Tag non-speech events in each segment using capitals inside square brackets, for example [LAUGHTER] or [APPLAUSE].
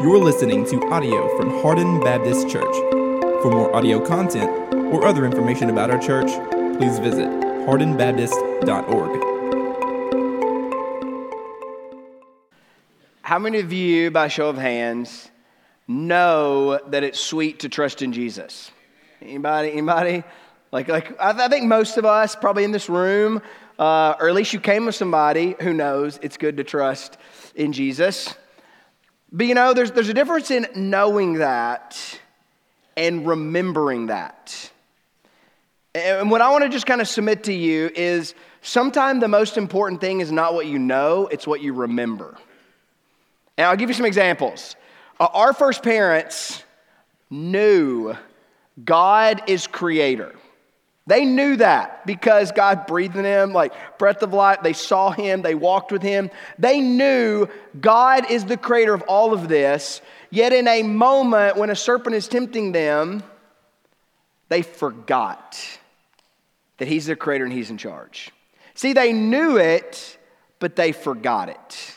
You're listening to audio from Hardin Baptist Church. For more audio content or other information about our church, please visit hardinbaptist.org. How many of you, by show of hands, know that it's sweet to trust in Jesus? Anybody? Anybody? Like, like I, I think most of us, probably in this room, uh, or at least you came with somebody who knows it's good to trust in Jesus. But you know, there's, there's a difference in knowing that and remembering that. And what I want to just kind of submit to you is sometimes the most important thing is not what you know, it's what you remember. And I'll give you some examples. Uh, our first parents knew God is creator. They knew that because God breathed in them like breath of life. They saw him, they walked with him. They knew God is the creator of all of this. Yet, in a moment when a serpent is tempting them, they forgot that he's the creator and he's in charge. See, they knew it, but they forgot it.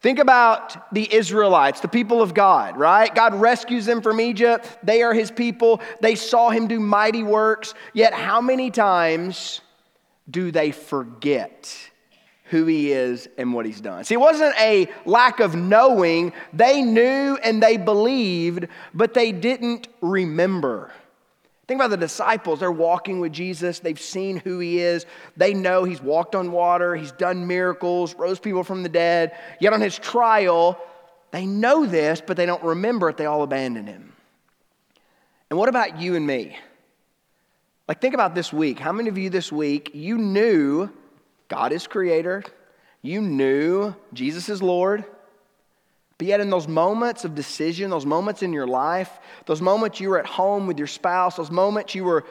Think about the Israelites, the people of God, right? God rescues them from Egypt. They are his people. They saw him do mighty works. Yet, how many times do they forget who he is and what he's done? See, it wasn't a lack of knowing. They knew and they believed, but they didn't remember. Think about the disciples. They're walking with Jesus. They've seen who he is. They know he's walked on water, he's done miracles, rose people from the dead. Yet on his trial, they know this, but they don't remember it. They all abandon him. And what about you and me? Like, think about this week. How many of you this week, you knew God is creator, you knew Jesus is Lord, but yet, in those moments of decision, those moments in your life, those moments you were at home with your spouse, those moments you were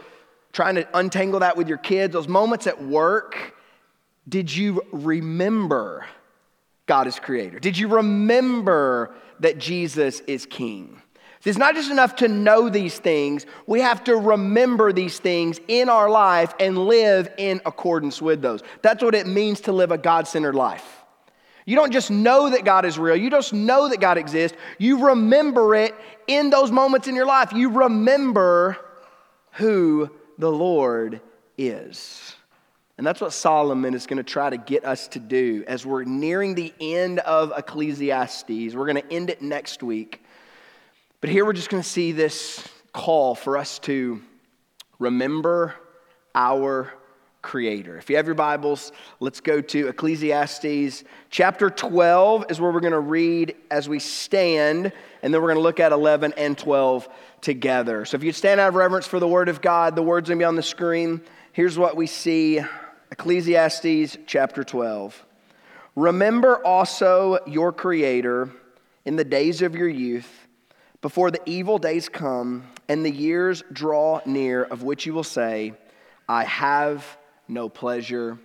trying to untangle that with your kids, those moments at work, did you remember God is creator? Did you remember that Jesus is king? It's not just enough to know these things, we have to remember these things in our life and live in accordance with those. That's what it means to live a God centered life. You don't just know that God is real, you just know that God exists. You remember it in those moments in your life. You remember who the Lord is. And that's what Solomon is going to try to get us to do as we're nearing the end of Ecclesiastes. We're going to end it next week. But here we're just going to see this call for us to remember our creator. If you have your Bibles, let's go to Ecclesiastes chapter 12 is where we're going to read as we stand, and then we're going to look at 11 and 12 together. So if you stand out of reverence for the word of God, the word's going to be on the screen. Here's what we see Ecclesiastes chapter 12. Remember also your creator in the days of your youth, before the evil days come and the years draw near, of which you will say, I have no pleasure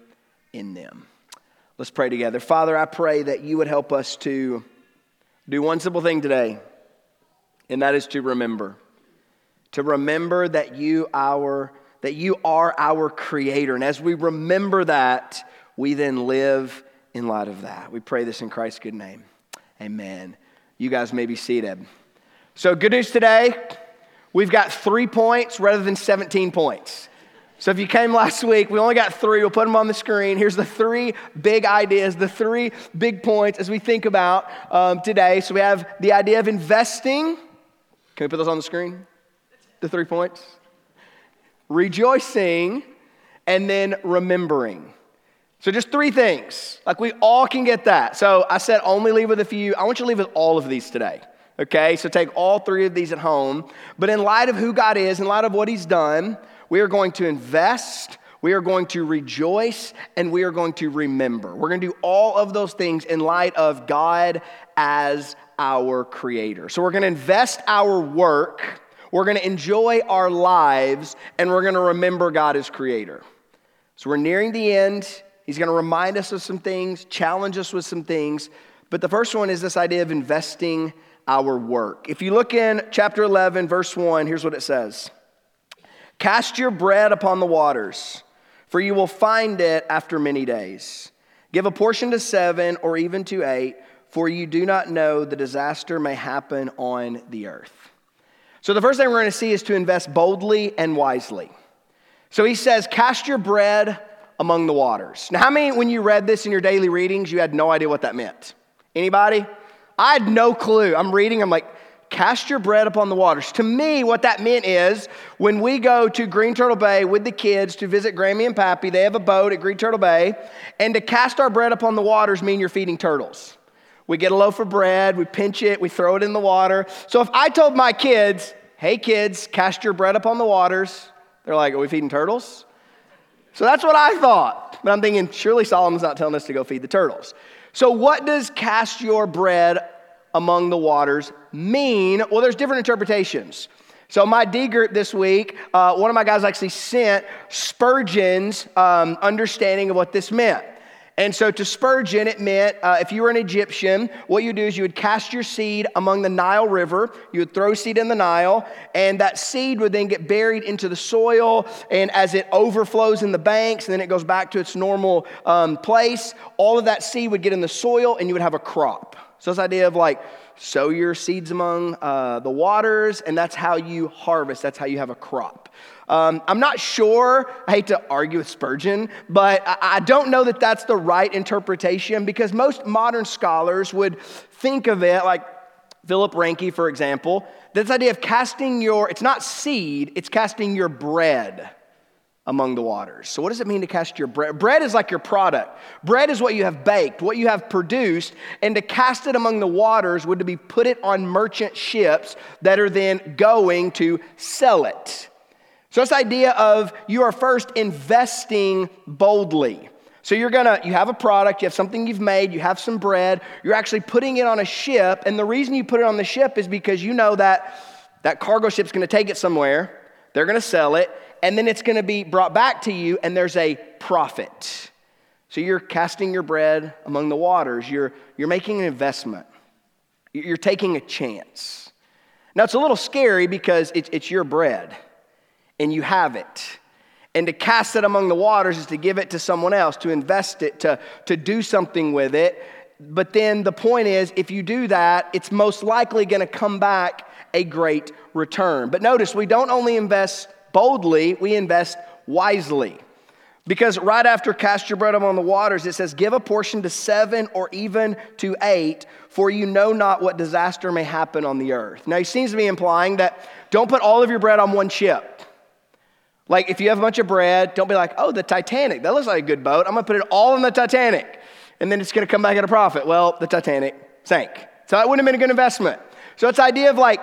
in them. Let's pray together. Father, I pray that you would help us to do one simple thing today, and that is to remember. To remember that you our that you are our creator. And as we remember that, we then live in light of that. We pray this in Christ's good name. Amen. You guys may be seated. So, good news today. We've got three points rather than 17 points. So if you came last week, we only got three. We'll put them on the screen. Here's the three big ideas, the three big points as we think about um, today. So we have the idea of investing. Can we put those on the screen? The three points. Rejoicing, and then remembering. So just three things. Like we all can get that. So I said only leave with a few. I want you to leave with all of these today. Okay, so take all three of these at home. But in light of who God is, in light of what He's done, we are going to invest, we are going to rejoice, and we are going to remember. We're going to do all of those things in light of God as our creator. So we're going to invest our work, we're going to enjoy our lives, and we're going to remember God as creator. So we're nearing the end. He's going to remind us of some things, challenge us with some things. But the first one is this idea of investing our work. If you look in chapter 11, verse 1, here's what it says. Cast your bread upon the waters, for you will find it after many days. Give a portion to seven or even to eight, for you do not know the disaster may happen on the earth. So, the first thing we're going to see is to invest boldly and wisely. So, he says, Cast your bread among the waters. Now, how many, when you read this in your daily readings, you had no idea what that meant? Anybody? I had no clue. I'm reading, I'm like, cast your bread upon the waters. To me, what that meant is when we go to Green Turtle Bay with the kids to visit Grammy and Pappy, they have a boat at Green Turtle Bay, and to cast our bread upon the waters mean you're feeding turtles. We get a loaf of bread, we pinch it, we throw it in the water. So if I told my kids, hey kids, cast your bread upon the waters, they're like, are we feeding turtles? So that's what I thought. But I'm thinking, surely Solomon's not telling us to go feed the turtles. So, what does cast your bread among the waters mean? Well, there's different interpretations. So, my D group this week, uh, one of my guys actually sent Spurgeon's um, understanding of what this meant. And so to Spurgeon, it meant uh, if you were an Egyptian, what you do is you would cast your seed among the Nile River. You would throw seed in the Nile, and that seed would then get buried into the soil. And as it overflows in the banks, and then it goes back to its normal um, place, all of that seed would get in the soil, and you would have a crop. So this idea of like sow your seeds among uh, the waters, and that's how you harvest. That's how you have a crop. Um, I'm not sure, I hate to argue with Spurgeon, but I, I don't know that that's the right interpretation because most modern scholars would think of it like Philip Ryken, for example, this idea of casting your, it's not seed, it's casting your bread among the waters. So, what does it mean to cast your bread? Bread is like your product. Bread is what you have baked, what you have produced, and to cast it among the waters would to be put it on merchant ships that are then going to sell it. So, this idea of you are first investing boldly. So you're gonna, you have a product, you have something you've made, you have some bread, you're actually putting it on a ship, and the reason you put it on the ship is because you know that that cargo ship's gonna take it somewhere, they're gonna sell it, and then it's gonna be brought back to you, and there's a profit. So you're casting your bread among the waters, you're, you're making an investment, you're taking a chance. Now it's a little scary because it's, it's your bread and you have it. And to cast it among the waters is to give it to someone else, to invest it, to, to do something with it. But then the point is, if you do that, it's most likely going to come back a great return. But notice, we don't only invest boldly, we invest wisely. Because right after cast your bread among the waters, it says, Give a portion to seven or even to eight, for you know not what disaster may happen on the earth. Now, he seems to be implying that don't put all of your bread on one ship. Like, if you have a bunch of bread, don't be like, oh, the Titanic, that looks like a good boat. I'm gonna put it all in the Titanic, and then it's gonna come back at a profit. Well, the Titanic sank. So that wouldn't have been a good investment. So it's the idea of like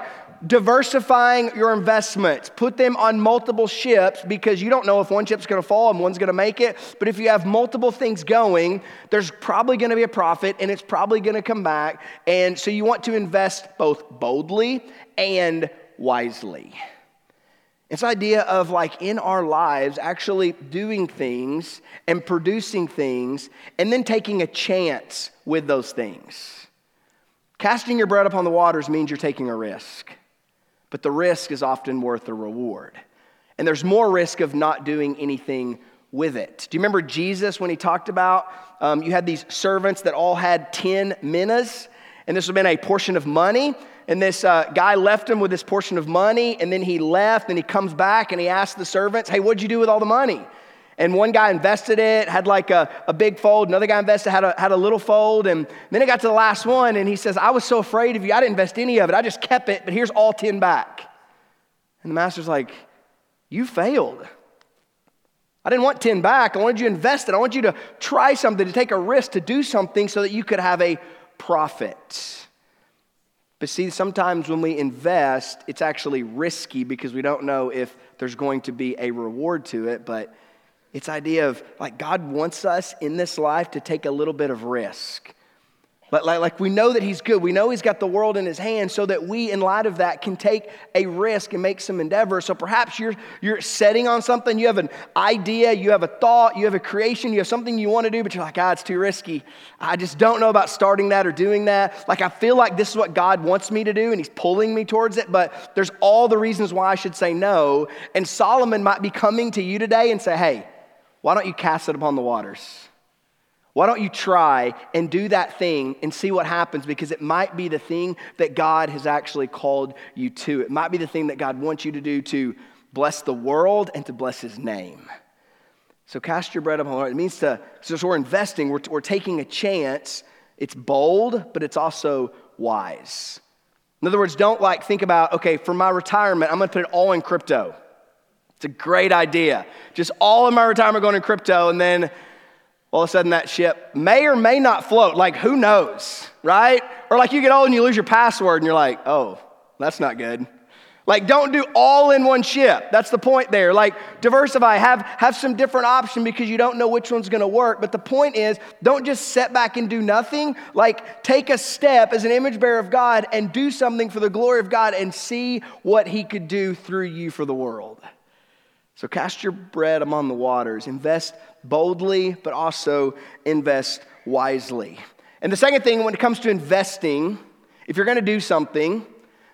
diversifying your investments. Put them on multiple ships because you don't know if one ship's gonna fall and one's gonna make it. But if you have multiple things going, there's probably gonna be a profit and it's probably gonna come back. And so you want to invest both boldly and wisely. It's idea of like in our lives actually doing things and producing things and then taking a chance with those things. Casting your bread upon the waters means you're taking a risk, but the risk is often worth the reward. And there's more risk of not doing anything with it. Do you remember Jesus when he talked about um, you had these servants that all had 10 minas, and this would have been a portion of money? And this uh, guy left him with this portion of money, and then he left, and he comes back and he asks the servants, Hey, what'd you do with all the money? And one guy invested it, had like a, a big fold. Another guy invested, had a, had a little fold. And then it got to the last one, and he says, I was so afraid of you. I didn't invest any of it. I just kept it, but here's all 10 back. And the master's like, You failed. I didn't want 10 back. I wanted you to invest it. I want you to try something, to take a risk, to do something so that you could have a profit. But see, sometimes when we invest, it's actually risky because we don't know if there's going to be a reward to it. But it's idea of like God wants us in this life to take a little bit of risk. Like, like, like we know that he's good. We know he's got the world in his hands so that we, in light of that, can take a risk and make some endeavor. So perhaps you're, you're setting on something, you have an idea, you have a thought, you have a creation, you have something you want to do, but you're like, ah, it's too risky. I just don't know about starting that or doing that. Like, I feel like this is what God wants me to do and he's pulling me towards it, but there's all the reasons why I should say no. And Solomon might be coming to you today and say, hey, why don't you cast it upon the waters? Why don't you try and do that thing and see what happens? Because it might be the thing that God has actually called you to. It might be the thing that God wants you to do to bless the world and to bless his name. So cast your bread upon the Lord. It means to, so we're investing, we're, we're taking a chance. It's bold, but it's also wise. In other words, don't like think about, okay, for my retirement, I'm gonna put it all in crypto. It's a great idea. Just all of my retirement going in crypto, and then all of a sudden that ship may or may not float. Like, who knows, right? Or like you get old and you lose your password, and you're like, oh, that's not good. Like, don't do all in one ship. That's the point there. Like, diversify, have, have some different option because you don't know which one's gonna work. But the point is, don't just sit back and do nothing. Like, take a step as an image bearer of God and do something for the glory of God and see what He could do through you for the world. So, cast your bread among the waters. Invest boldly, but also invest wisely. And the second thing, when it comes to investing, if you're gonna do something,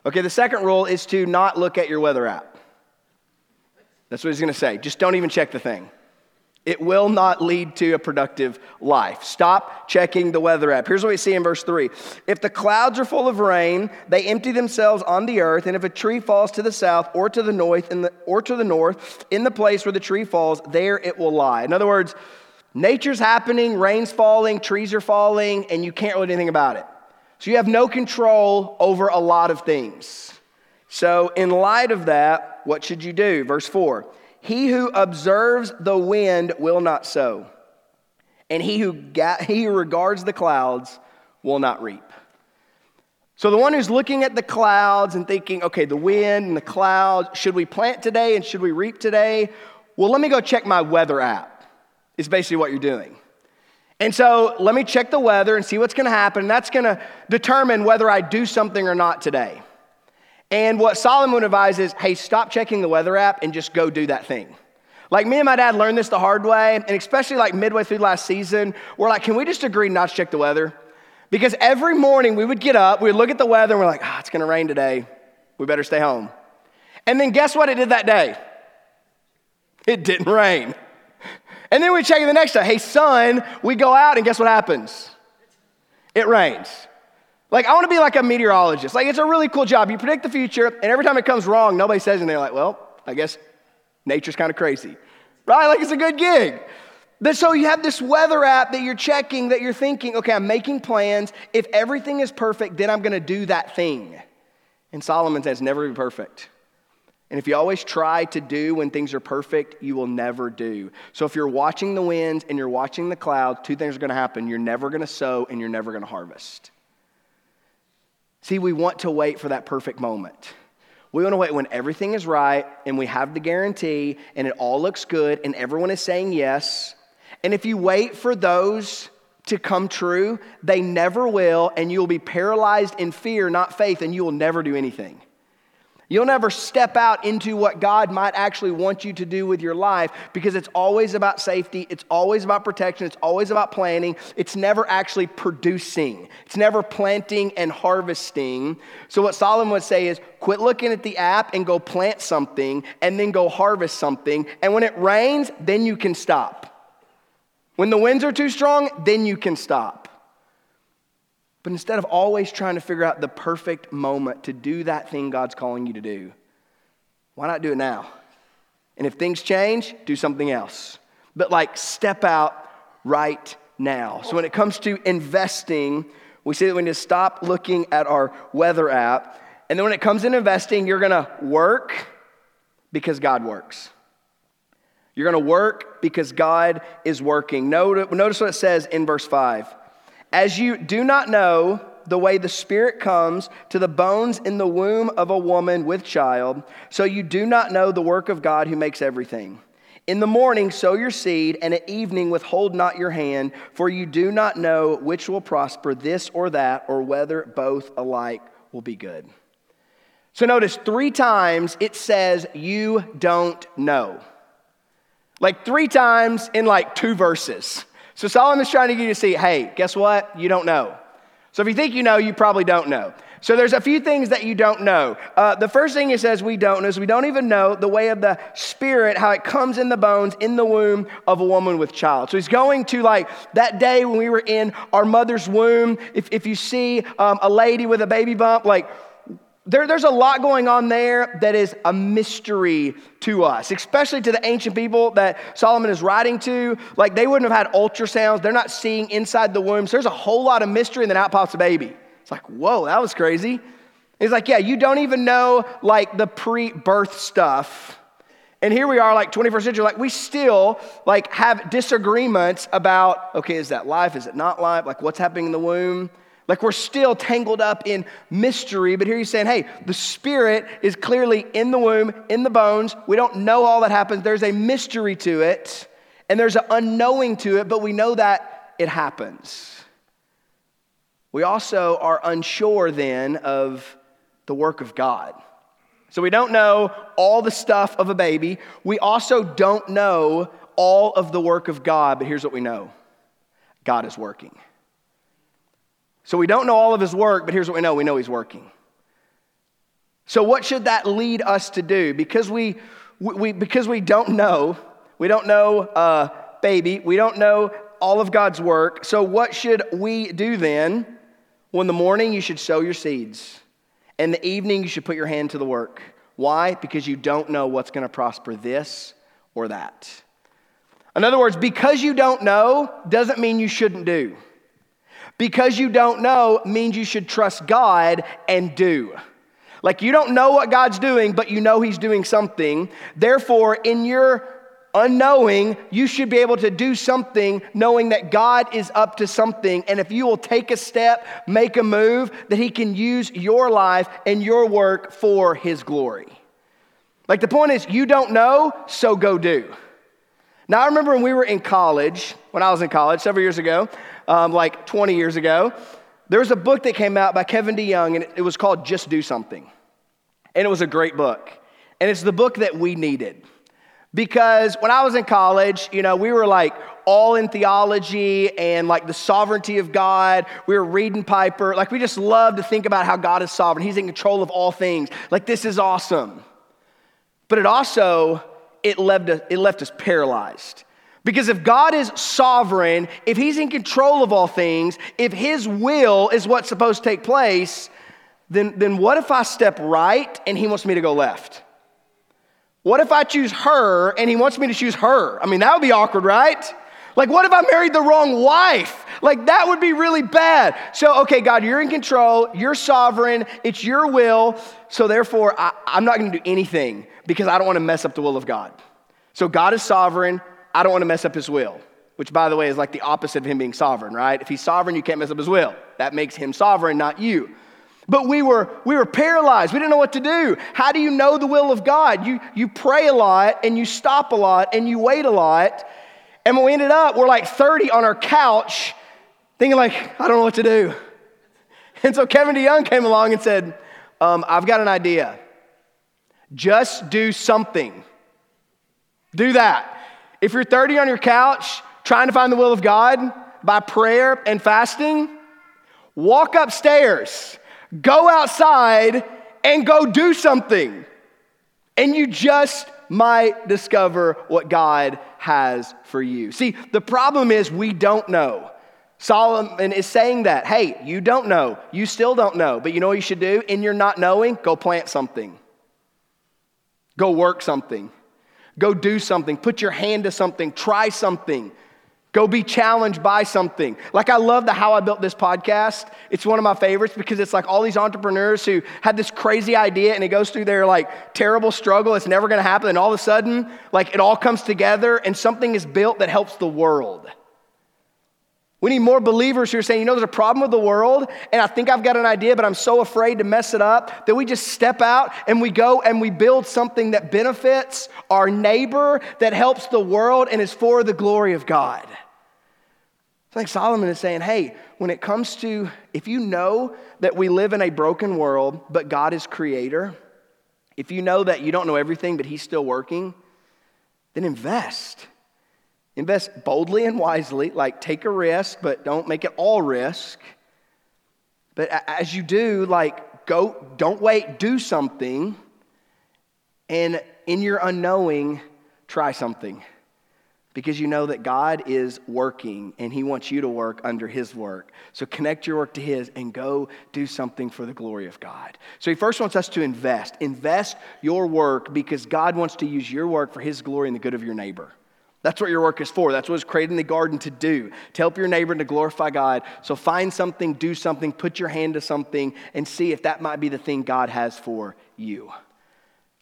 Okay, the second rule is to not look at your weather app. That's what he's going to say. Just don't even check the thing. It will not lead to a productive life. Stop checking the weather app. Here's what we see in verse 3. If the clouds are full of rain, they empty themselves on the earth, and if a tree falls to the south or to the north in the, or to the north, in the place where the tree falls, there it will lie. In other words, nature's happening, rain's falling, trees are falling, and you can't really do anything about it. So you have no control over a lot of things. So, in light of that, what should you do? Verse 4 He who observes the wind will not sow, and he who, ga- he who regards the clouds will not reap. So, the one who's looking at the clouds and thinking, okay, the wind and the clouds, should we plant today and should we reap today? Well, let me go check my weather app, is basically what you're doing. And so let me check the weather and see what's going to happen. That's going to determine whether I do something or not today. And what Solomon advises hey, stop checking the weather app and just go do that thing. Like me and my dad learned this the hard way, and especially like midway through last season, we're like, can we just agree not to check the weather? Because every morning we would get up, we would look at the weather, and we're like, ah, oh, it's gonna rain today. We better stay home. And then guess what it did that day? It didn't rain. And then we check it the next day. Hey, son, we go out, and guess what happens? It rains. Like, I want to be like a meteorologist. Like, it's a really cool job. You predict the future, and every time it comes wrong, nobody says anything. They're like, well, I guess nature's kind of crazy, right? Like, it's a good gig. But so you have this weather app that you're checking, that you're thinking, okay, I'm making plans. If everything is perfect, then I'm going to do that thing. And Solomon says, never be perfect. And if you always try to do when things are perfect, you will never do. So if you're watching the winds and you're watching the clouds, two things are going to happen. You're never going to sow and you're never going to harvest. See, we want to wait for that perfect moment. We want to wait when everything is right and we have the guarantee and it all looks good and everyone is saying yes. And if you wait for those to come true, they never will, and you will be paralyzed in fear, not faith, and you will never do anything. You'll never step out into what God might actually want you to do with your life because it's always about safety, it's always about protection, it's always about planning. It's never actually producing, it's never planting and harvesting. So, what Solomon would say is quit looking at the app and go plant something and then go harvest something. And when it rains, then you can stop. When the winds are too strong, then you can stop. But instead of always trying to figure out the perfect moment to do that thing God's calling you to do, why not do it now? And if things change, do something else. But like step out right now. So when it comes to investing, we say that we need to stop looking at our weather app. And then when it comes to investing, you're gonna work because God works. You're gonna work because God is working. Notice what it says in verse 5. As you do not know the way the Spirit comes to the bones in the womb of a woman with child, so you do not know the work of God who makes everything. In the morning, sow your seed, and at evening, withhold not your hand, for you do not know which will prosper, this or that, or whether both alike will be good. So notice three times it says, You don't know. Like three times in like two verses. So Solomon's trying to get you to see, hey, guess what? You don't know. So if you think you know, you probably don't know. So there's a few things that you don't know. Uh, the first thing it says we don't know is we don't even know the way of the Spirit, how it comes in the bones in the womb of a woman with child. So he's going to like that day when we were in our mother's womb. If, if you see um, a lady with a baby bump, like there, there's a lot going on there that is a mystery to us, especially to the ancient people that Solomon is writing to. Like they wouldn't have had ultrasounds, they're not seeing inside the womb. So there's a whole lot of mystery, and then out pops a baby. It's like, whoa, that was crazy. He's like, yeah, you don't even know like the pre-birth stuff. And here we are, like 21st century, like we still like have disagreements about, okay, is that life? Is it not life? Like what's happening in the womb? Like we're still tangled up in mystery, but here he's saying, hey, the spirit is clearly in the womb, in the bones. We don't know all that happens. There's a mystery to it, and there's an unknowing to it, but we know that it happens. We also are unsure then of the work of God. So we don't know all the stuff of a baby. We also don't know all of the work of God, but here's what we know God is working. So we don't know all of his work, but here's what we know we know he's working. So, what should that lead us to do? Because we, we, because we don't know, we don't know uh, baby, we don't know all of God's work. So, what should we do then? Well, in the morning, you should sow your seeds. In the evening, you should put your hand to the work. Why? Because you don't know what's going to prosper this or that. In other words, because you don't know doesn't mean you shouldn't do. Because you don't know means you should trust God and do. Like you don't know what God's doing, but you know He's doing something. Therefore, in your unknowing, you should be able to do something knowing that God is up to something. And if you will take a step, make a move, that He can use your life and your work for His glory. Like the point is, you don't know, so go do. Now, I remember when we were in college, when I was in college several years ago, um, like 20 years ago, there was a book that came out by Kevin DeYoung, and it, was called Just Do Something. And it was a great book. And it's the book that we needed. Because when I was in college, you know, we were like all in theology and like the sovereignty of God. We were reading Piper. Like we just love to think about how God is sovereign. He's in control of all things. Like this is awesome. But it also it left us, it left us paralyzed. Because if God is sovereign, if he's in control of all things, if his will is what's supposed to take place, then, then what if I step right and he wants me to go left? What if I choose her and he wants me to choose her? I mean, that would be awkward, right? Like, what if I married the wrong wife? Like, that would be really bad. So, okay, God, you're in control, you're sovereign, it's your will. So, therefore, I, am not going to do anything because I don't want to mess up the will of God. So, God is sovereign, I don't want to mess up his will, which, by the way, is like the opposite of him being sovereign, right? If he's sovereign, you can't mess up his will. That makes him sovereign, not you. But we were, we were paralyzed. We didn't know what to do. How do you know the will of God? You, you pray a lot and you stop a lot and you wait a lot. And when we ended up, we're like 30 on our couch thinking like, I don't know what to do. [LAUGHS] And so Kevin DeYoung came along and said, um, I've got an idea. Just do something. Do that. If you're 30 on your couch trying to find the will of God by prayer and fasting, walk upstairs Go outside and go do something. And you just might discover what God has for you. See, the problem is we don't know. Solomon is saying that, hey, you don't know. You still don't know. But you know what you should do? In your not knowing, go plant something. Go work something. Go do something. Put your hand to something. Try something. Go be challenged by something. Like, I love the How I Built This podcast. It's one of my favorites because it's like all these entrepreneurs who had this crazy idea and it goes through their like terrible struggle. It's never gonna happen. And all of a sudden, like, it all comes together and something is built that helps the world. We need more believers who are saying, you know, there's a problem with the world, and I think I've got an idea, but I'm so afraid to mess it up that we just step out and we go and we build something that benefits our neighbor, that helps the world, and is for the glory of God. It's like Solomon is saying, hey, when it comes to, if you know that we live in a broken world, but God is creator, if you know that you don't know everything, but He's still working, then invest. Invest boldly and wisely, like take a risk, but don't make it all risk. But as you do, like, go, don't wait, do something. And in your unknowing, try something because you know that God is working and He wants you to work under His work. So connect your work to His and go do something for the glory of God. So He first wants us to invest. Invest your work because God wants to use your work for His glory and the good of your neighbor. That's what your work is for. That's what it's created in the garden to do, to help your neighbor and to glorify God. So find something, do something, put your hand to something, and see if that might be the thing God has for you.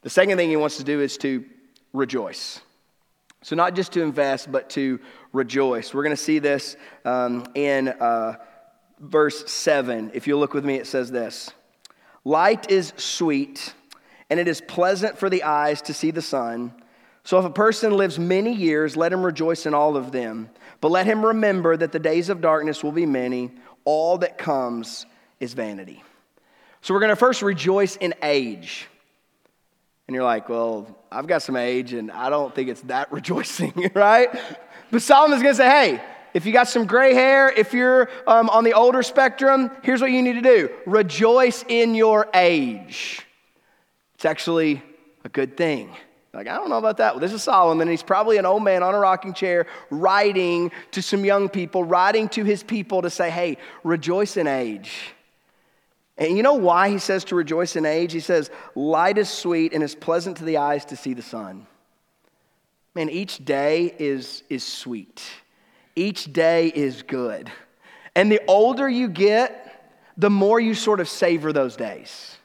The second thing He wants to do is to rejoice. So, not just to invest, but to rejoice. We're going to see this um, in uh, verse 7. If you look with me, it says this Light is sweet, and it is pleasant for the eyes to see the sun. So, if a person lives many years, let him rejoice in all of them. But let him remember that the days of darkness will be many. All that comes is vanity. So, we're going to first rejoice in age. And you're like, well, I've got some age and I don't think it's that [LAUGHS] rejoicing, [LAUGHS] right? But Solomon's gonna say, hey, if you got some gray hair, if you're um, on the older spectrum, here's what you need to do rejoice in your age. It's actually a good thing. Like, I don't know about that. Well, this is Solomon. He's probably an old man on a rocking chair writing to some young people, writing to his people to say, hey, rejoice in age. And you know why he says to rejoice in age? He says, light is sweet and is pleasant to the eyes to see the sun. Man, each day is, is sweet. Each day is good. And the older you get, the more you sort of savor those days.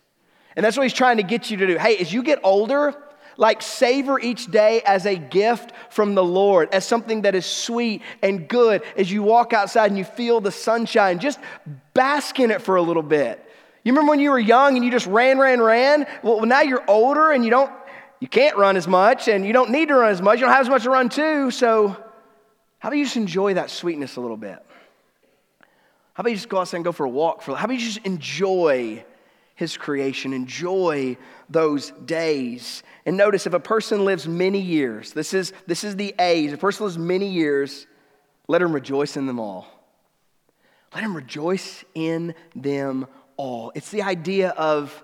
And that's what he's trying to get you to do. Hey, as you get older, like savor each day as a gift from the Lord, as something that is sweet and good. As you walk outside and you feel the sunshine, just bask in it for a little bit. You remember when you were young and you just ran, ran, ran? Well, now you're older and you don't, you can't run as much and you don't need to run as much. You don't have as much to run to. So, how about you just enjoy that sweetness a little bit? How about you just go outside and go for a walk? For, how about you just enjoy his creation, enjoy those days? And notice if a person lives many years, this is, this is the age, if a person lives many years, let him rejoice in them all. Let him rejoice in them all. It's the idea of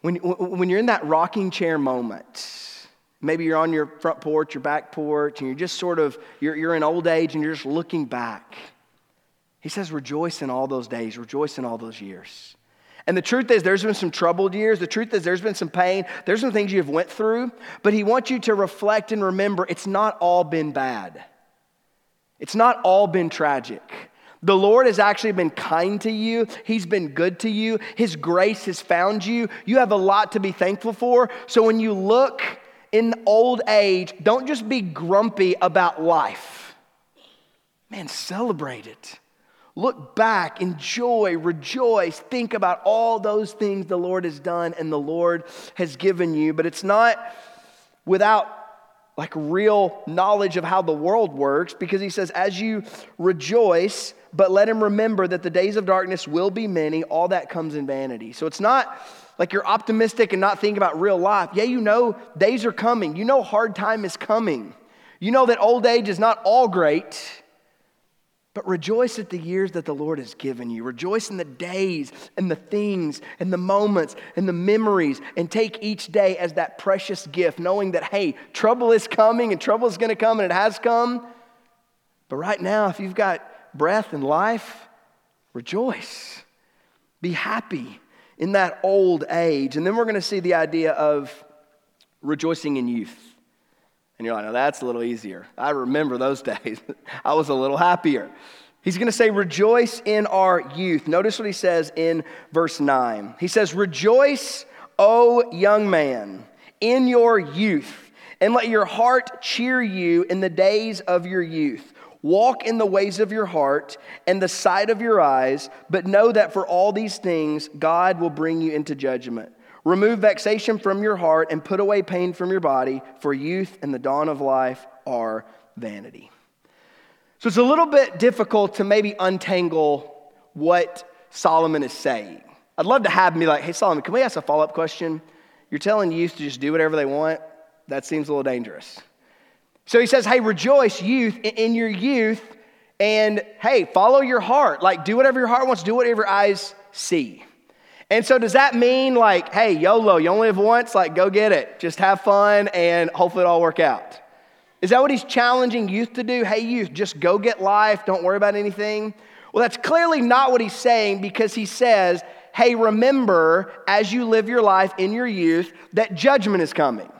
when, when you're in that rocking chair moment, maybe you're on your front porch, your back porch, and you're just sort of, you're, you're in old age and you're just looking back. He says, rejoice in all those days, rejoice in all those years. And the truth is, there's been some troubled years. The truth is, there's been some pain. There's some things you've went through. But he wants you to reflect and remember it's not all been bad. It's not all been tragic. The Lord has actually been kind to you. He's been good to you. His grace has found you. You have a lot to be thankful for. So when you look in old age, don't just be grumpy about life. Man, celebrate it. Look back, enjoy, rejoice, think about all those things the Lord has done and the Lord has given you. But it's not without like real knowledge of how the world works because he says, as you rejoice, but let him remember that the days of darkness will be many. All that comes in vanity. So it's not like you're optimistic and not thinking about real life. Yeah, you know days are coming. You know hard time is coming. You know that old age is not all great. But rejoice at the years that the Lord has given you. Rejoice in the days and the things and the moments and the memories and take each day as that precious gift, knowing that, hey, trouble is coming and trouble is going to come and it has come. But right now, if you've got breath and life, rejoice. Be happy in that old age. And then we're going to see the idea of rejoicing in youth. And you're like, no, that's a little easier. I remember those [LAUGHS] days. I was a little happier. He's going to say, rejoice in our youth. Notice what he says in verse 9. He says, Rejoice, O young man, in your youth, and let your heart cheer you in the days of your youth. Walk in the ways of your heart and the sight of your eyes, but know that for all these things, God will bring you into judgment. Remove vexation from your heart and put away pain from your body, for youth and the dawn of life are vanity. So it's a little bit difficult to maybe untangle what Solomon is saying. I'd love to have me like, hey, Solomon, can we ask a follow up question? You're telling youth to just do whatever they want? That seems a little dangerous. So he says, Hey, rejoice, youth, in your youth, And hey, follow your heart. Like, do whatever your heart wants, do whatever your eyes see. And so, does that mean like, hey, YOLO, you only live once? Like, go get it. Just have fun and hopefully it'll all work out. Is that what he's challenging youth to do? Hey, youth, just go get life. Don't worry about anything. Well, that's clearly not what he's saying because he says, hey, remember as you live your life in your youth that judgment is coming.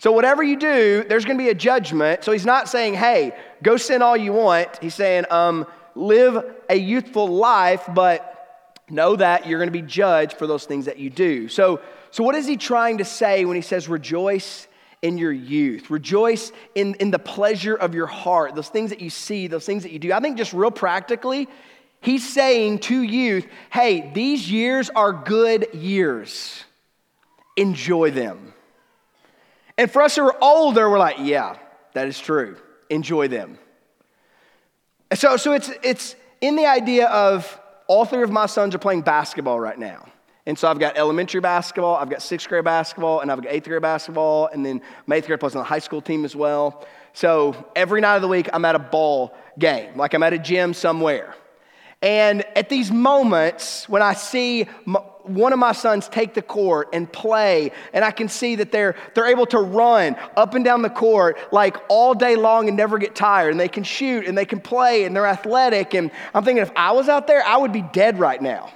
So, whatever you do, there's going to be a judgment. So, he's not saying, hey, go sin all you want. He's saying, um, live a youthful life, but know that you're going to be judged for those things that you do. So, so what is he trying to say when he says rejoice in your youth? Rejoice in, in the pleasure of your heart, those things that you see, those things that you do. I think just real practically, he's saying to youth, hey, these years are good years. Enjoy them. And for us who are older, we're like, yeah, that is true. Enjoy them. So, so it's, it's in the idea of all three of my sons are playing basketball right now. And so I've got elementary basketball, I've got sixth grade basketball, and I've got eighth grade basketball, and then my eighth grade plays on the high school team as well. So every night of the week, I'm at a ball game, like I'm at a gym somewhere. And at these moments, when I see one of my sons take the court and play, and I can see that they're, they're able to run up and down the court like all day long and never get tired, and they can shoot and they can play and they're athletic. And I'm thinking, if I was out there, I would be dead right now.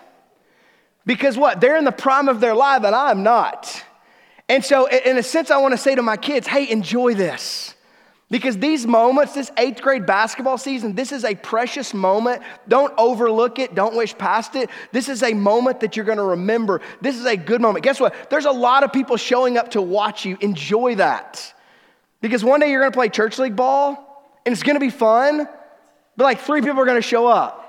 Because what? They're in the prime of their life, and I'm not. And so, in a sense, I want to say to my kids, hey, enjoy this. Because these moments, this eighth grade basketball season, this is a precious moment. Don't overlook it. Don't wish past it. This is a moment that you're going to remember. This is a good moment. Guess what? There's a lot of people showing up to watch you. Enjoy that. Because one day you're going to play church league ball and it's going to be fun, but like three people are going to show up.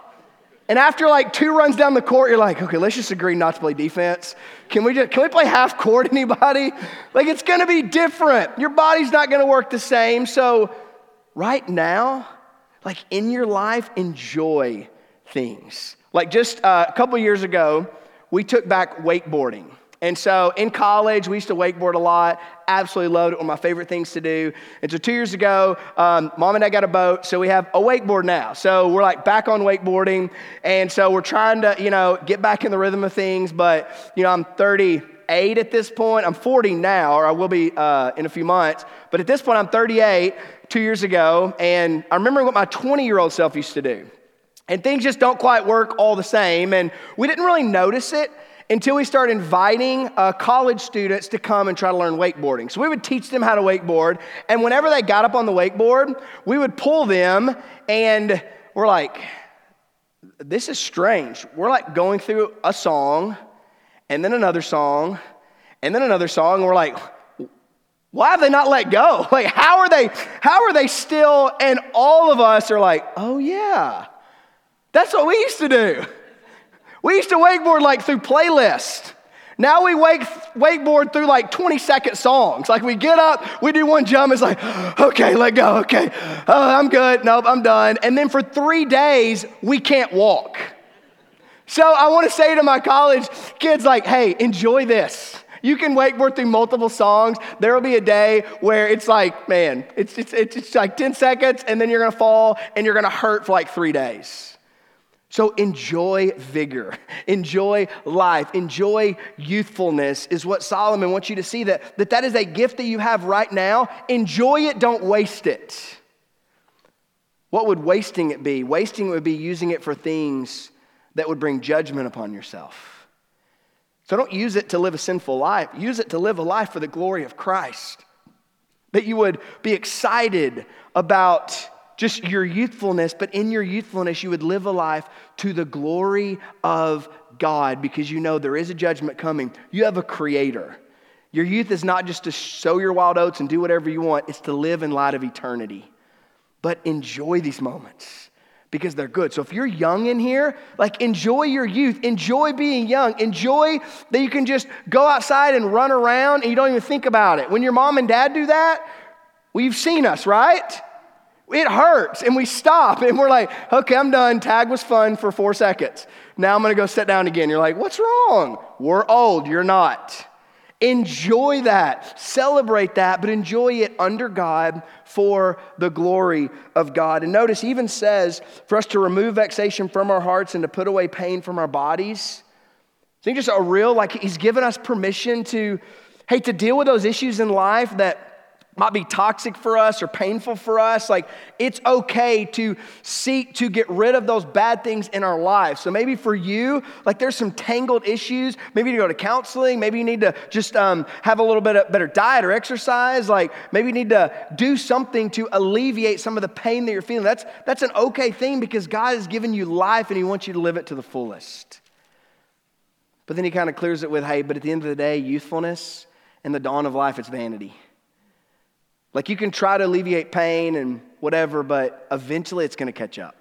And after like two runs down the court, you're like, okay, let's just agree not to play defense. Can we just can we play half court, [LAUGHS] anybody? Like it's gonna be different. Your body's not gonna work the same. So right now, like in your life, enjoy things. Like just uh, a couple years ago, we took back wakeboarding. And so in college, we used to wakeboard a lot. Absolutely loved it. One of my favorite things to do. And so two years ago, um, mom and dad got a boat, so we have a wakeboard now. So we're like back on wakeboarding. And so we're trying to, you know, get back in the rhythm of things. But, you know, I'm 38 at this point. I'm 40 now, or I will be uh, in a few months. But at this point, I'm 38 two years ago. And I remember what my 20 year old self used to do. And things just don't quite work all the same. And we didn't really notice it until we started inviting uh, college students to come and try to learn wakeboarding. So we would teach them how to wakeboard, and whenever they got up on the wakeboard, we would pull them, and we're like, this is strange. We're like going through a song, and then another song, and then another song, and we're like, why have they not let go? [LAUGHS] Like, how are they, how are they still? And all of us are like, oh yeah, that's what we used to do. We used to wakeboard like through playlists. Now we wake, wakeboard through like 20 second songs. Like we get up, we do one jump, it's like, [GASPS] okay, let go, okay, oh, I'm good, nope, I'm done. And then for three days, we can't walk. So I want to say to my college kids, like, hey, enjoy this. You can wakeboard through multiple songs. There will be a day where it's like, man, it's, it's, it's like 10 seconds, and then you're gonna fall and you're gonna hurt for like three days. So enjoy vigor, [LAUGHS] enjoy life, enjoy youthfulness is what Solomon wants you to see that, that that is a gift that you have right now. Enjoy it, don't waste it. What would wasting it be? Wasting it would be using it for things that would bring judgment upon yourself. So don't use it to live a sinful life. Use it to live a life for the glory of Christ. That you would be excited about just your youthfulness, but in your youthfulness, you would live a life to the glory of God because you know there is a judgment coming. You have a creator. Your youth is not just to sow your wild oats and do whatever you want, it's to live in light of eternity. But enjoy these moments because they're good. So if you're young in here, like enjoy your youth, enjoy being young, enjoy that you can just go outside and run around and you don't even think about it. When your mom and dad do that, well, you've seen us, right? It hurts and we stop and we're like, okay, I'm done. Tag was fun for four seconds. Now I'm gonna go sit down again. You're like, what's wrong? We're old, you're not. Enjoy that, celebrate that, but enjoy it under God for the glory of God. And notice, he even says for us to remove vexation from our hearts and to put away pain from our bodies. Think just a real, like, he's given us permission to, hey, to deal with those issues in life that might be toxic for us or painful for us. Like, it's okay to seek to get rid of those bad things in our life. So, maybe for you, like, there's some tangled issues. Maybe you go to counseling. Maybe you need to just um, have a little bit of better diet or exercise. Like, maybe you need to do something to alleviate some of the pain that you're feeling. That's, that's an okay thing because God has given you life and He wants you to live it to the fullest. But then He kind of clears it with, hey, but at the end of the day, youthfulness and the dawn of life, it's vanity. Like you can try to alleviate pain and whatever, but eventually it's going to catch up.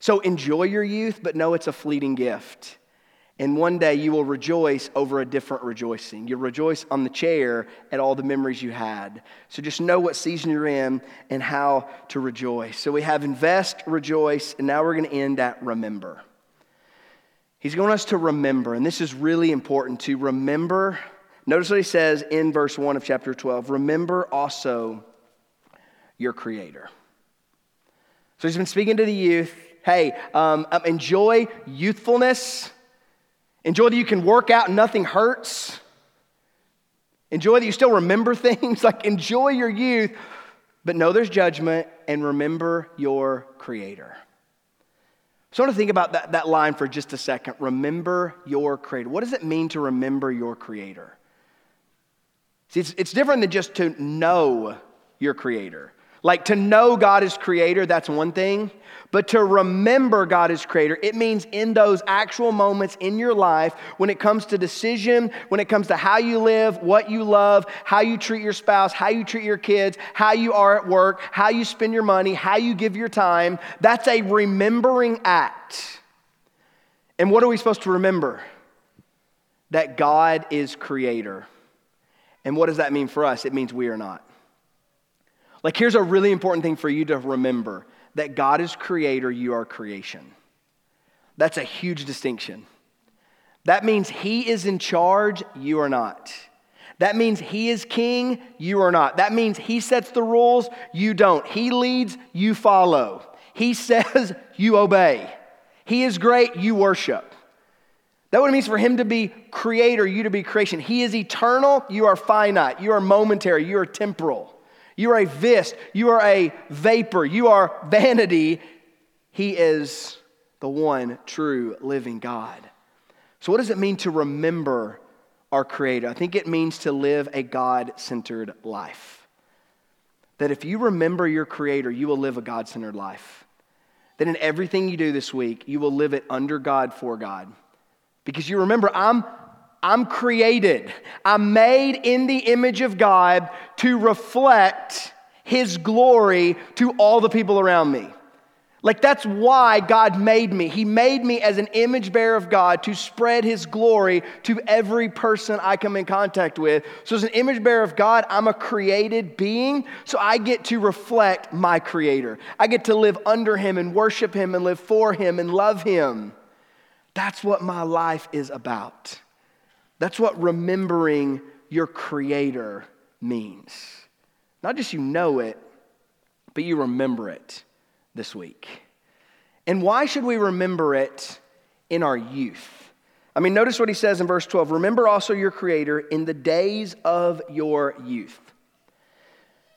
So enjoy your youth, but know it's a fleeting gift. And one day you will rejoice over a different rejoicing. You'll rejoice on the chair at all the memories you had. So just know what season you're in and how to rejoice. So we have invest, rejoice, and now we're going to end at remember. He's going us to remember, and this is really important to remember Notice what he says in verse 1 of chapter 12 Remember also your Creator. So he's been speaking to the youth. Hey, um, um, enjoy youthfulness. Enjoy that you can work out and nothing hurts. Enjoy that you still remember [LAUGHS] things. like, enjoy your youth, but know there's judgment and remember your Creator. So I want to think about that, that line for just a second. Remember your Creator. What does it mean to remember your Creator? See, it's, it's different than just to know your Creator. Like to know God is Creator, that's one thing. But to remember God is Creator, it means in those actual moments in your life, when it comes to decision, when it comes to how you live, what you love, how you treat your spouse, how you treat your kids, how you are at work, how you spend your money, how you give your time, that's a remembering act. And what are we supposed to remember? That God is Creator. And what does that mean for us? It means we are not. Like, here's a really important thing for you to remember that God is creator, you are creation. That's a huge distinction. That means He is in charge, you are not. That means He is king, you are not. That means He sets the rules, you don't. He leads, you follow. He [LAUGHS] says, you obey. He is great, you worship. That what it means for him to be creator, you to be creation. He is eternal, you are finite, you are momentary, you are temporal. You are a vis, you are a vapor, you are vanity. He is the one true living God. So, what does it mean to remember our Creator? I think it means to live a God centered life. That if you remember your Creator, you will live a God centered life. That in everything you do this week, you will live it under God, for God. Because you remember, I'm, I'm created, I'm made in the image of God to reflect His glory to all the people around me. Like, that's why God made me. He made me as an image bearer of God to spread His glory to every person I come in contact with. So, as an image bearer of God, I'm a created being. So, I get to reflect my Creator. I get to live under Him and worship Him and live for Him and love Him. That's what my life is about. That's what remembering your Creator means. Not just you know it, but you remember it this week. And why should we remember it in our youth? I mean, notice what he says in verse 12 Remember also your Creator in the days of your youth.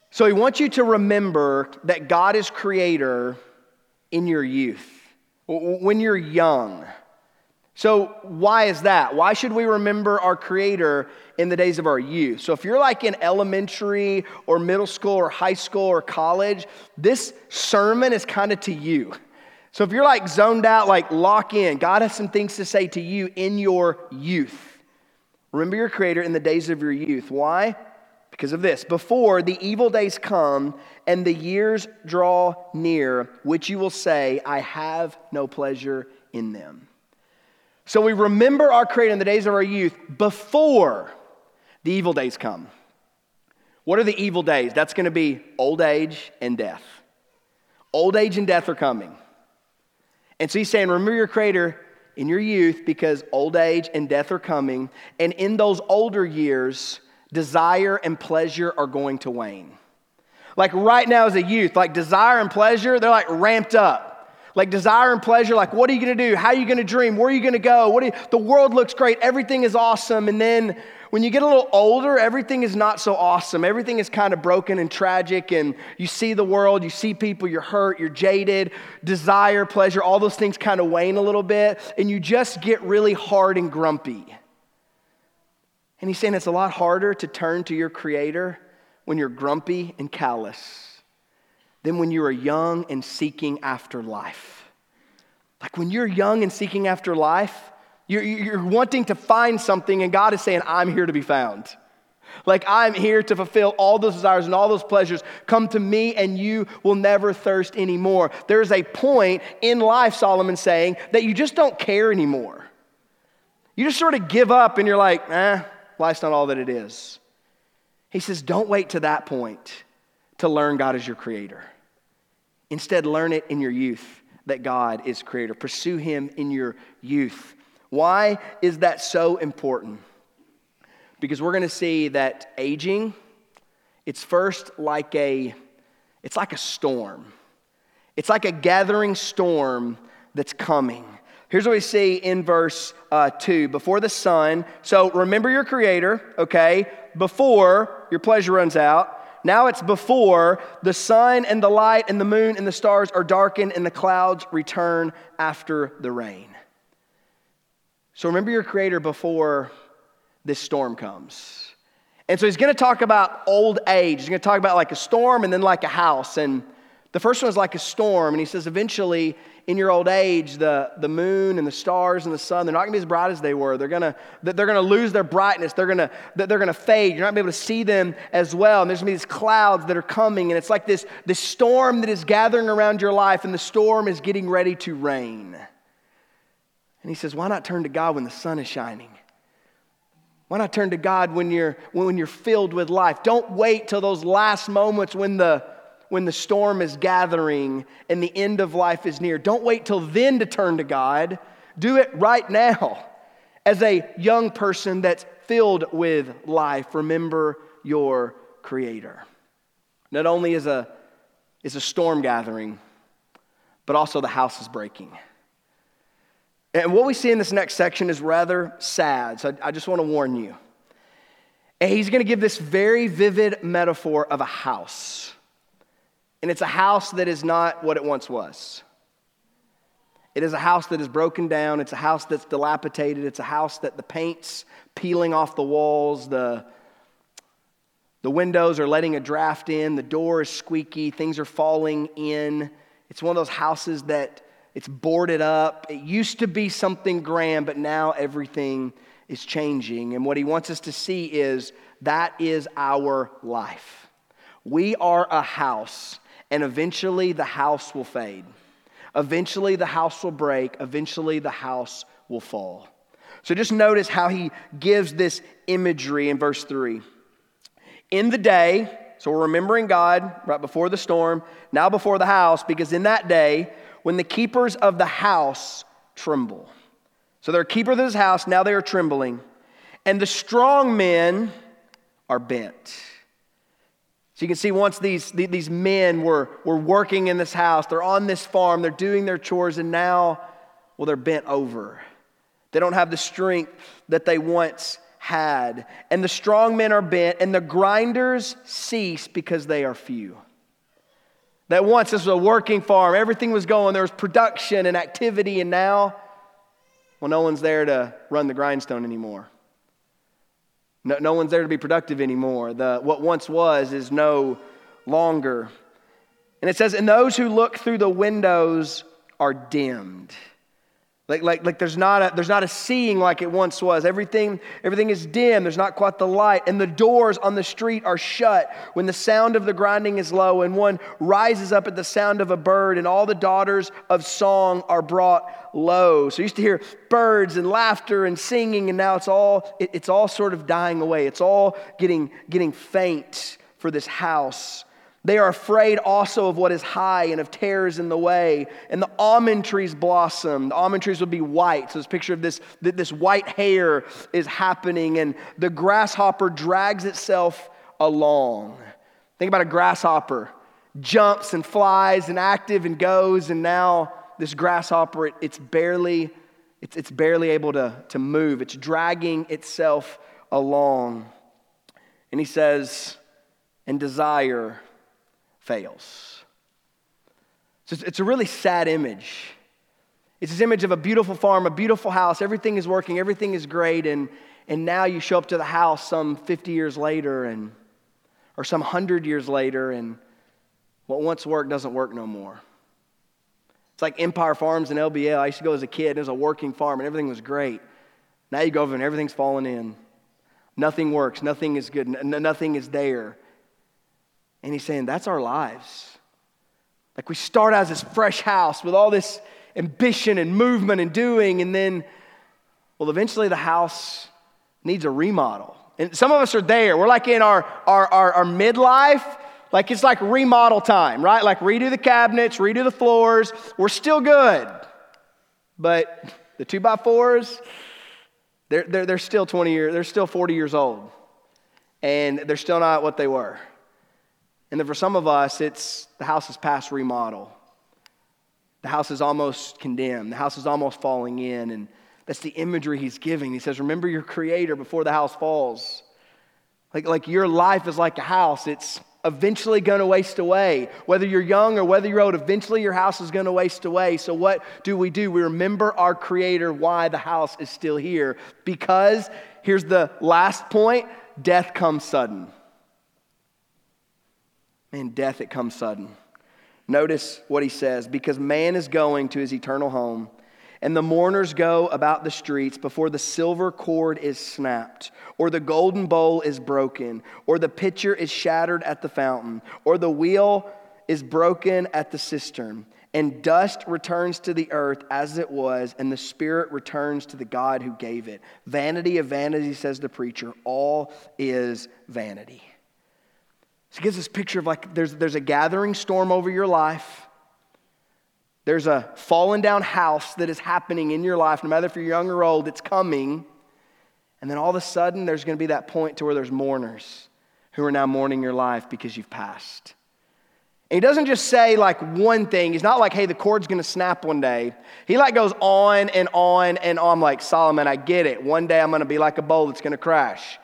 So he wants you to remember that God is Creator in your youth, when you're young. So, why is that? Why should we remember our Creator in the days of our youth? So, if you're like in elementary or middle school or high school or college, this sermon is kind of to you. So, if you're like zoned out, like lock in, God has some things to say to you in your youth. Remember your Creator in the days of your youth. Why? Because of this. Before the evil days come and the years draw near, which you will say, I have no pleasure in them. So we remember our Creator in the days of our youth before the evil days come. What are the evil days? That's going to be old age and death. Old age and death are coming. And so he's saying, remember your Creator in your youth because old age and death are coming. And in those older years, desire and pleasure are going to wane. Like right now as a youth, like desire and pleasure, they're like ramped up. Like desire and pleasure, like what are you gonna do? How are you gonna dream? Where are you gonna go? What you, the world looks great, everything is awesome. And then when you get a little older, everything is not so awesome. Everything is kind of broken and tragic, and you see the world, you see people, you're hurt, you're jaded, desire, pleasure, all those things kind of wane a little bit, and you just get really hard and grumpy. And he's saying it's a lot harder to turn to your Creator when you're grumpy and callous than when you are young and seeking after life. Like when you're young and seeking after life, you're, you're wanting to find something, and God is saying, I'm here to be found. Like, I'm here to fulfill all those desires and all those pleasures. Come to me, and you will never thirst anymore. There's a point in life, Solomon's saying, that you just don't care anymore. You just sort of give up, and you're like, eh, life's not all that it is. He says, don't wait to that point to learn God is your creator. Instead, learn it in your youth that God is creator. Pursue Him in your youth. Why is that so important? Because we're going to see that aging, it's first like a it's like a storm. It's like a gathering storm that's coming. Here's what we see in verse uh, 2 before the sun. So remember your creator, okay? Before your pleasure runs out. Now it's before the sun and the light and the moon and the stars are darkened and the clouds return after the rain. So remember your creator before this storm comes. And so he's going to talk about old age. He's going to talk about like a storm and then like a house. And the first one is like a storm. And he says, eventually, in your old age, the, the moon and the stars and the sun, they're not going to be as bright as they were. They're going to, they're going to lose their brightness. They're going to, they're going to fade. You're not going to be able to see them as well. And there's going to be these clouds that are coming. And it's like this, this storm that is gathering around your life, and the storm is getting ready to rain. And he says, Why not turn to God when the sun is shining? Why not turn to God when you're, when you're filled with life? Don't wait till those last moments when the, when the storm is gathering and the end of life is near. Don't wait till then to turn to God. Do it right now. As a young person that's filled with life, remember your Creator. Not only is a, is a storm gathering, but also the house is breaking. And what we see in this next section is rather sad. So I, just want to warn you. And he's going to give this very vivid metaphor of a house. And it's a house that is not what it once was. It is a house that is broken down. It's a house that's dilapidated. It's a house that the paint's peeling off the walls. The, the windows are letting a draft in. The door is squeaky. Things are falling in. It's one of those houses that it's boarded up. It used to be something grand, but now everything is changing. And what he wants us to see is that is our life. We are a house, and eventually the house will fade. Eventually the house will break. Eventually the house will fall. So just notice how he gives this imagery in verse 3. In the day, so we're remembering God right before the storm, now before the house, because in that day, when the keepers of the house tremble. So they're keeper of his house, now they are trembling. And the strong men are bent. So you can see once these, these men were, were working in this house, they're on this farm, they're doing their chores, and now, well, they're bent over. They don't have the strength that they once had. And the strong men are bent, and the grinders cease because they are few. That once this was a working farm, everything was going, there was production and activity, and now, well, no one's there to run the grindstone anymore. No, no one's there to be productive anymore. The, what once was is no longer. And it says, and those who look through the windows are dimmed. Like, like, like there's, not a, there's not a seeing like it once was. Everything, everything is dim. There's not quite the light. And the doors on the street are shut when the sound of the grinding is low and one rises up at the sound of a bird and all the daughters of song are brought low. So you used to hear birds and laughter and singing and now it's all, it, it's all sort of dying away. It's all getting, getting faint for this house They are afraid also of what is high and of terrors in the way. And the almond trees blossom. The almond trees will be white. So this picture of this, this white hair is happening, and the grasshopper drags itself along. Think about a grasshopper. Jumps and flies and active and goes, and now this grasshopper, it, it's barely, it's, it's barely able to, to move. It's dragging itself along. And he says, and desire fails. So it's a really sad image. It's this image of a beautiful farm, a beautiful house, everything is working, everything is great, and, and now you show up to the house some 50 years later and or some 100 years later, and what once worked doesn't work no more. It's like Empire Farms and LBL. I used to go as a kid, and it was a working farm, and everything was great. Now you go over and everything's falling in. Nothing works, nothing is good, nothing is there. And he's saying, that's our lives. Like we start out as this fresh house with all this ambition and movement and doing, and then, well, eventually the house needs a remodel. And some of us are there. We're like in our, our, our, our midlife. Like it's like remodel time, right? Like redo the cabinets, redo the floors. We're still good. But the two by fours, they're, they're, they're still 20 years, they're still 40 years old. And they're still not what they were. And then for some of us, it's the house is past remodel. The house is almost condemned. The house is almost falling in. And that's the imagery he's giving. He says, Remember your creator before the house falls. Like, like your life is like a house, it's eventually going to waste away. Whether you're young or whether you're old, eventually your house is going to waste away. So, what do we do? We remember our creator, why the house is still here. Because, here's the last point death comes sudden. Man, death, it comes sudden. Notice what he says because man is going to his eternal home, and the mourners go about the streets before the silver cord is snapped, or the golden bowl is broken, or the pitcher is shattered at the fountain, or the wheel is broken at the cistern. And dust returns to the earth as it was, and the spirit returns to the God who gave it. Vanity of vanity, says the preacher, all is vanity. He gives this picture of like there's, there's a gathering storm over your life. There's a fallen down house that is happening in your life, no matter if you're young or old, it's coming. And then all of a sudden, there's going to be that point to where there's mourners who are now mourning your life because you've passed. And he doesn't just say like one thing. He's not like, hey, the cord's going to snap one day. He like goes on and on and on. I'm like, Solomon, I get it. One day I'm going to be like a bowl that's going to crash.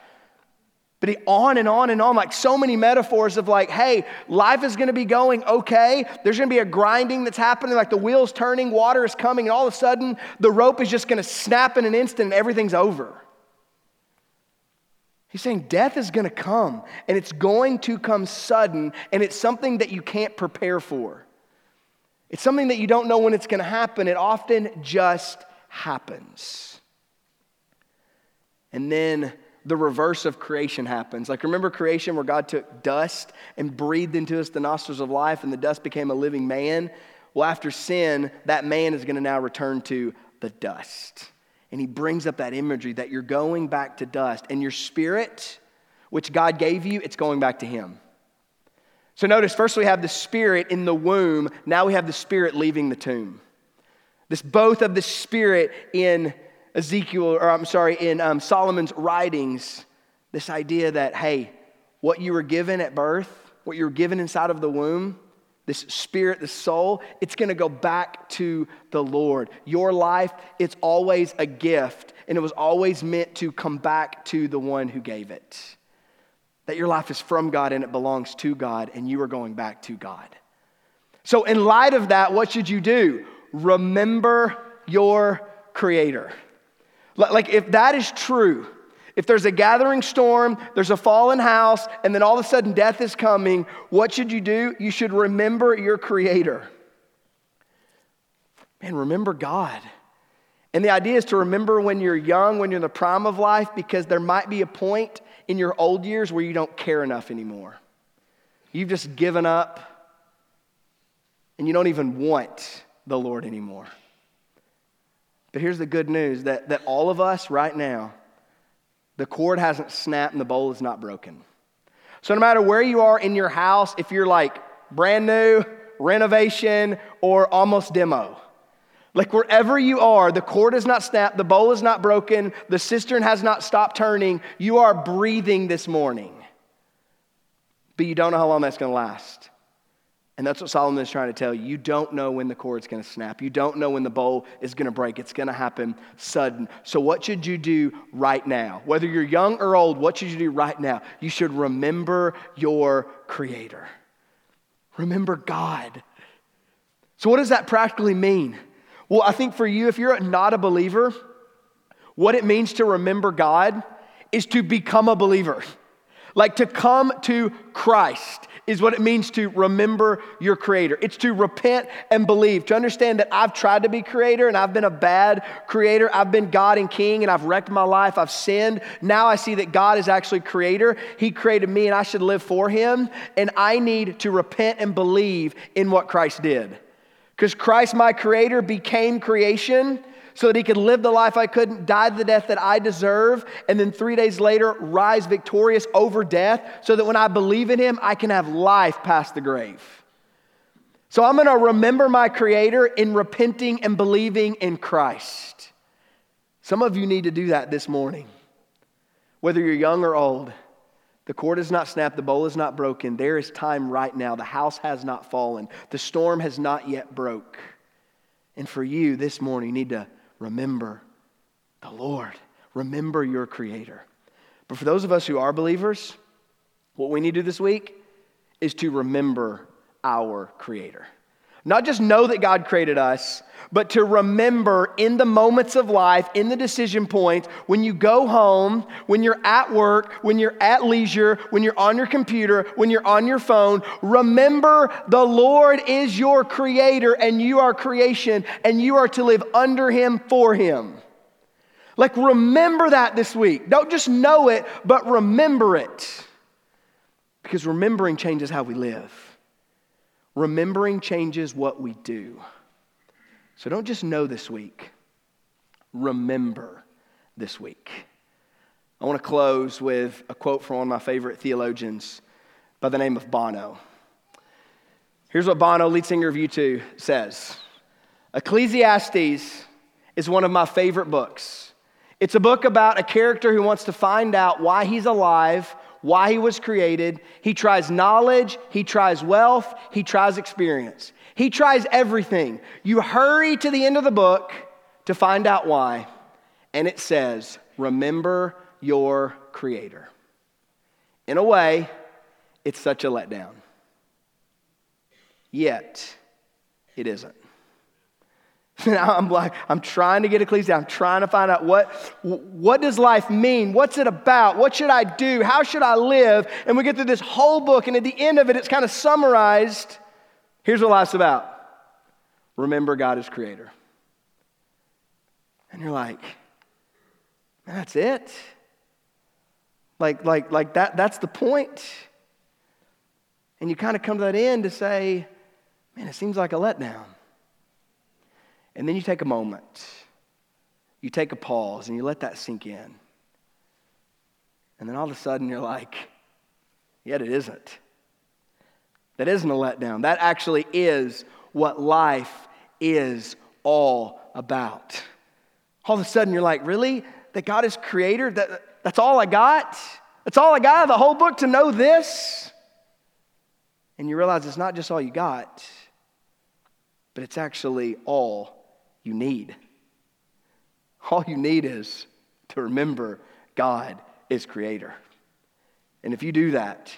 But he on and on and on, like so many metaphors of like, hey, life is gonna be going okay. There's gonna be a grinding that's happening, like the wheels turning, water is coming, and all of a sudden the rope is just gonna snap in an instant and everything's over. He's saying death is gonna come, and it's going to come sudden, and it's something that you can't prepare for. It's something that you don't know when it's gonna happen. It often just happens. And then the reverse of creation happens. Like, remember creation where God took dust and breathed into us the nostrils of life, and the dust became a living man? Well, after sin, that man is going to now return to the dust. And he brings up that imagery that you're going back to dust, and your spirit, which God gave you, it's going back to him. So notice, first we have the spirit in the womb, now we have the spirit leaving the tomb. This both of the spirit in Ezekiel, or I'm sorry, in um, Solomon's writings, this idea that, hey, what you were given at birth, what you were given inside of the womb, this spirit, the soul, it's gonna go back to the Lord. Your life, it's always a gift, and it was always meant to come back to the one who gave it. That your life is from God and it belongs to God, and you are going back to God. So, in light of that, what should you do? Remember your Creator. Like, if that is true, if there's a gathering storm, there's a fallen house, and then all of a sudden death is coming, what should you do? You should remember your Creator. Man, remember God. And the idea is to remember when you're young, when you're in the prime of life, because there might be a point in your old years where you don't care enough anymore. You've just given up, and you don't even want the Lord anymore. But here's the good news that, that all of us right now, the cord hasn't snapped and the bowl is not broken. So, no matter where you are in your house, if you're like brand new, renovation, or almost demo, like wherever you are, the cord is not snapped, the bowl is not broken, the cistern has not stopped turning, you are breathing this morning. But you don't know how long that's going to last. And that's what Solomon is trying to tell you. You don't know when the cord's going to snap. You don't know when the bowl is going to break. It's going to happen sudden. So, what should you do right now? Whether you're young or old, what should you do right now? You should remember your Creator. Remember God. So, what does that practically mean? Well, I think for you, if you're not a believer, what it means to remember God is to become a believer. Like to come to Christ is what it means to remember your creator. It's to repent and believe, to understand that I've tried to be creator and I've been a bad creator. I've been God and king and I've wrecked my life. I've sinned. Now I see that God is actually creator. He created me and I should live for him. And I need to repent and believe in what Christ did. Because Christ, my creator, became creation so that he could live the life I couldn't, die the death that I deserve, and then three days later rise victorious over death so that when I believe in him, I can have life past the grave. So I'm gonna remember my creator in repenting and believing in Christ. Some of you need to do that this morning, whether you're young or old. The cord is not snapped, the bowl is not broken. There is time right now. The house has not fallen, the storm has not yet broke. And for you this morning, you need to remember the Lord, remember your Creator. But for those of us who are believers, what we need to do this week is to remember our Creator. Not just know that God created us, but to remember in the moments of life, in the decision points, when you go home, when you're at work, when you're at leisure, when you're on your computer, when you're on your phone, remember the Lord is your creator and you are creation and you are to live under him for him. Like, remember that this week. Don't just know it, but remember it. Because remembering changes how we live. Remembering changes what we do. So don't just know this week, remember this week. I want to close with a quote from one of my favorite theologians by the name of Bono. Here's what Bono, lead singer of U2, says Ecclesiastes is one of my favorite books. It's a book about a character who wants to find out why he's alive why he was created. He tries knowledge, he tries wealth, he tries experience. He tries everything. You hurry to the end of the book to find out why, and it says, Remember your Creator. In a way, it's such a letdown. Yet, it isn't. [LAUGHS] I'm like, I'm trying to get Ecclesia. I'm trying to find out what, what does life mean? What's it about? What should I do? How should I live? And we get through this whole book, and at the end of it, it's kind of summarized. Here's what life's about. Remember God is creator. And you're like, that's it? Like, like, like that, that's the point. And you kind of come to that end to say, man, it seems like a letdown. And then you take a moment, you take a pause, and you let that sink in. And then all of a sudden you're like, yet it isn't. That isn't a letdown. That actually is what life is all about. All of a sudden you're like, really? That God is creator? That, that's all I got? That's all I got? The whole book to know this? And you realize it's not just all you got, but it's actually all you need. All you need is to remember God is creator. And if you do that,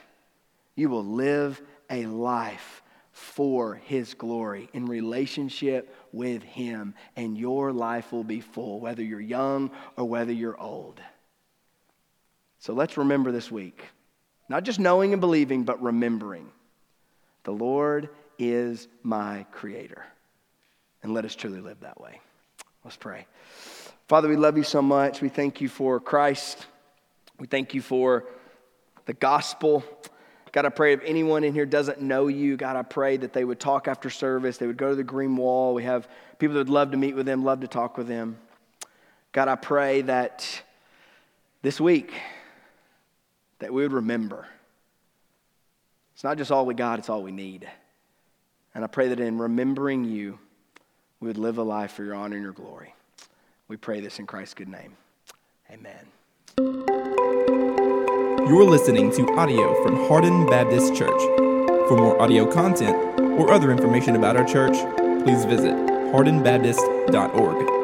you will live a life for his glory in relationship with him, and your life will be full, whether you're young or whether you're old. So let's remember this week not just knowing and believing, but remembering the Lord is my creator and let us truly live that way. Let's pray. Father, we love you so much. We thank you for Christ. We thank you for the gospel. God, I pray if anyone in here doesn't know you, God, I pray that they would talk after service. They would go to the green wall. We have people that would love to meet with them, love to talk with them. God, I pray that this week that we would remember It's not just all we got, it's all we need. And I pray that in remembering you, we would live a life for your honor and your glory. We pray this in Christ's good name. Amen. You're listening to audio from Hardin Baptist Church. For more audio content or other information about our church, please visit hardinbaptist.org.